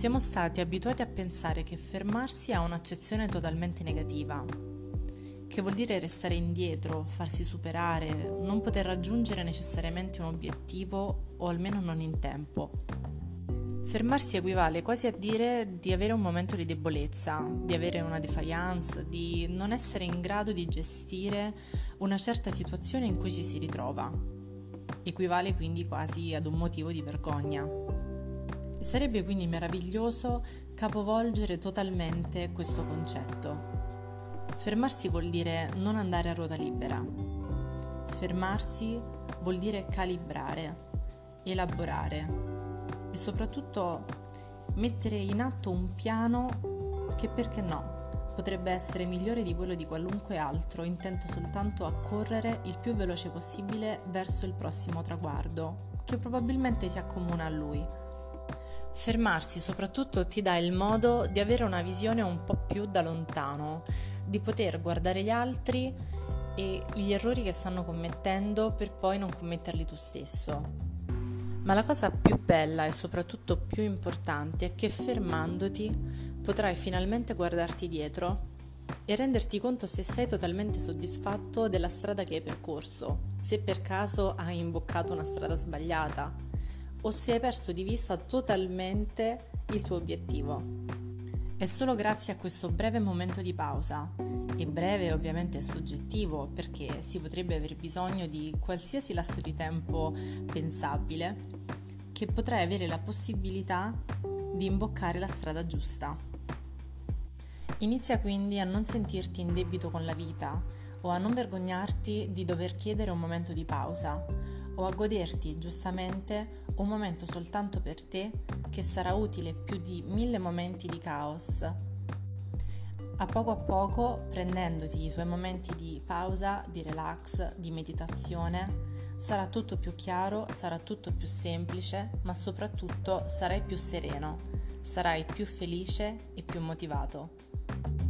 Siamo stati abituati a pensare che fermarsi ha un'accezione totalmente negativa, che vuol dire restare indietro, farsi superare, non poter raggiungere necessariamente un obiettivo o almeno non in tempo. Fermarsi equivale quasi a dire di avere un momento di debolezza, di avere una defiance, di non essere in grado di gestire una certa situazione in cui ci si ritrova. Equivale quindi quasi ad un motivo di vergogna. Sarebbe quindi meraviglioso capovolgere totalmente questo concetto. Fermarsi vuol dire non andare a ruota libera. Fermarsi vuol dire calibrare, elaborare e soprattutto mettere in atto un piano che perché no potrebbe essere migliore di quello di qualunque altro, intento soltanto a correre il più veloce possibile verso il prossimo traguardo, che probabilmente si accomuna a lui. Fermarsi soprattutto ti dà il modo di avere una visione un po' più da lontano, di poter guardare gli altri e gli errori che stanno commettendo per poi non commetterli tu stesso. Ma la cosa più bella e soprattutto più importante è che fermandoti potrai finalmente guardarti dietro e renderti conto se sei totalmente soddisfatto della strada che hai percorso, se per caso hai imboccato una strada sbagliata o se hai perso di vista totalmente il tuo obiettivo. È solo grazie a questo breve momento di pausa, e breve ovviamente è soggettivo perché si potrebbe aver bisogno di qualsiasi lasso di tempo pensabile, che potrai avere la possibilità di imboccare la strada giusta. Inizia quindi a non sentirti in debito con la vita o a non vergognarti di dover chiedere un momento di pausa o a goderti giustamente un momento soltanto per te che sarà utile più di mille momenti di caos. A poco a poco, prendendoti i tuoi momenti di pausa, di relax, di meditazione, sarà tutto più chiaro, sarà tutto più semplice, ma soprattutto sarai più sereno, sarai più felice e più motivato.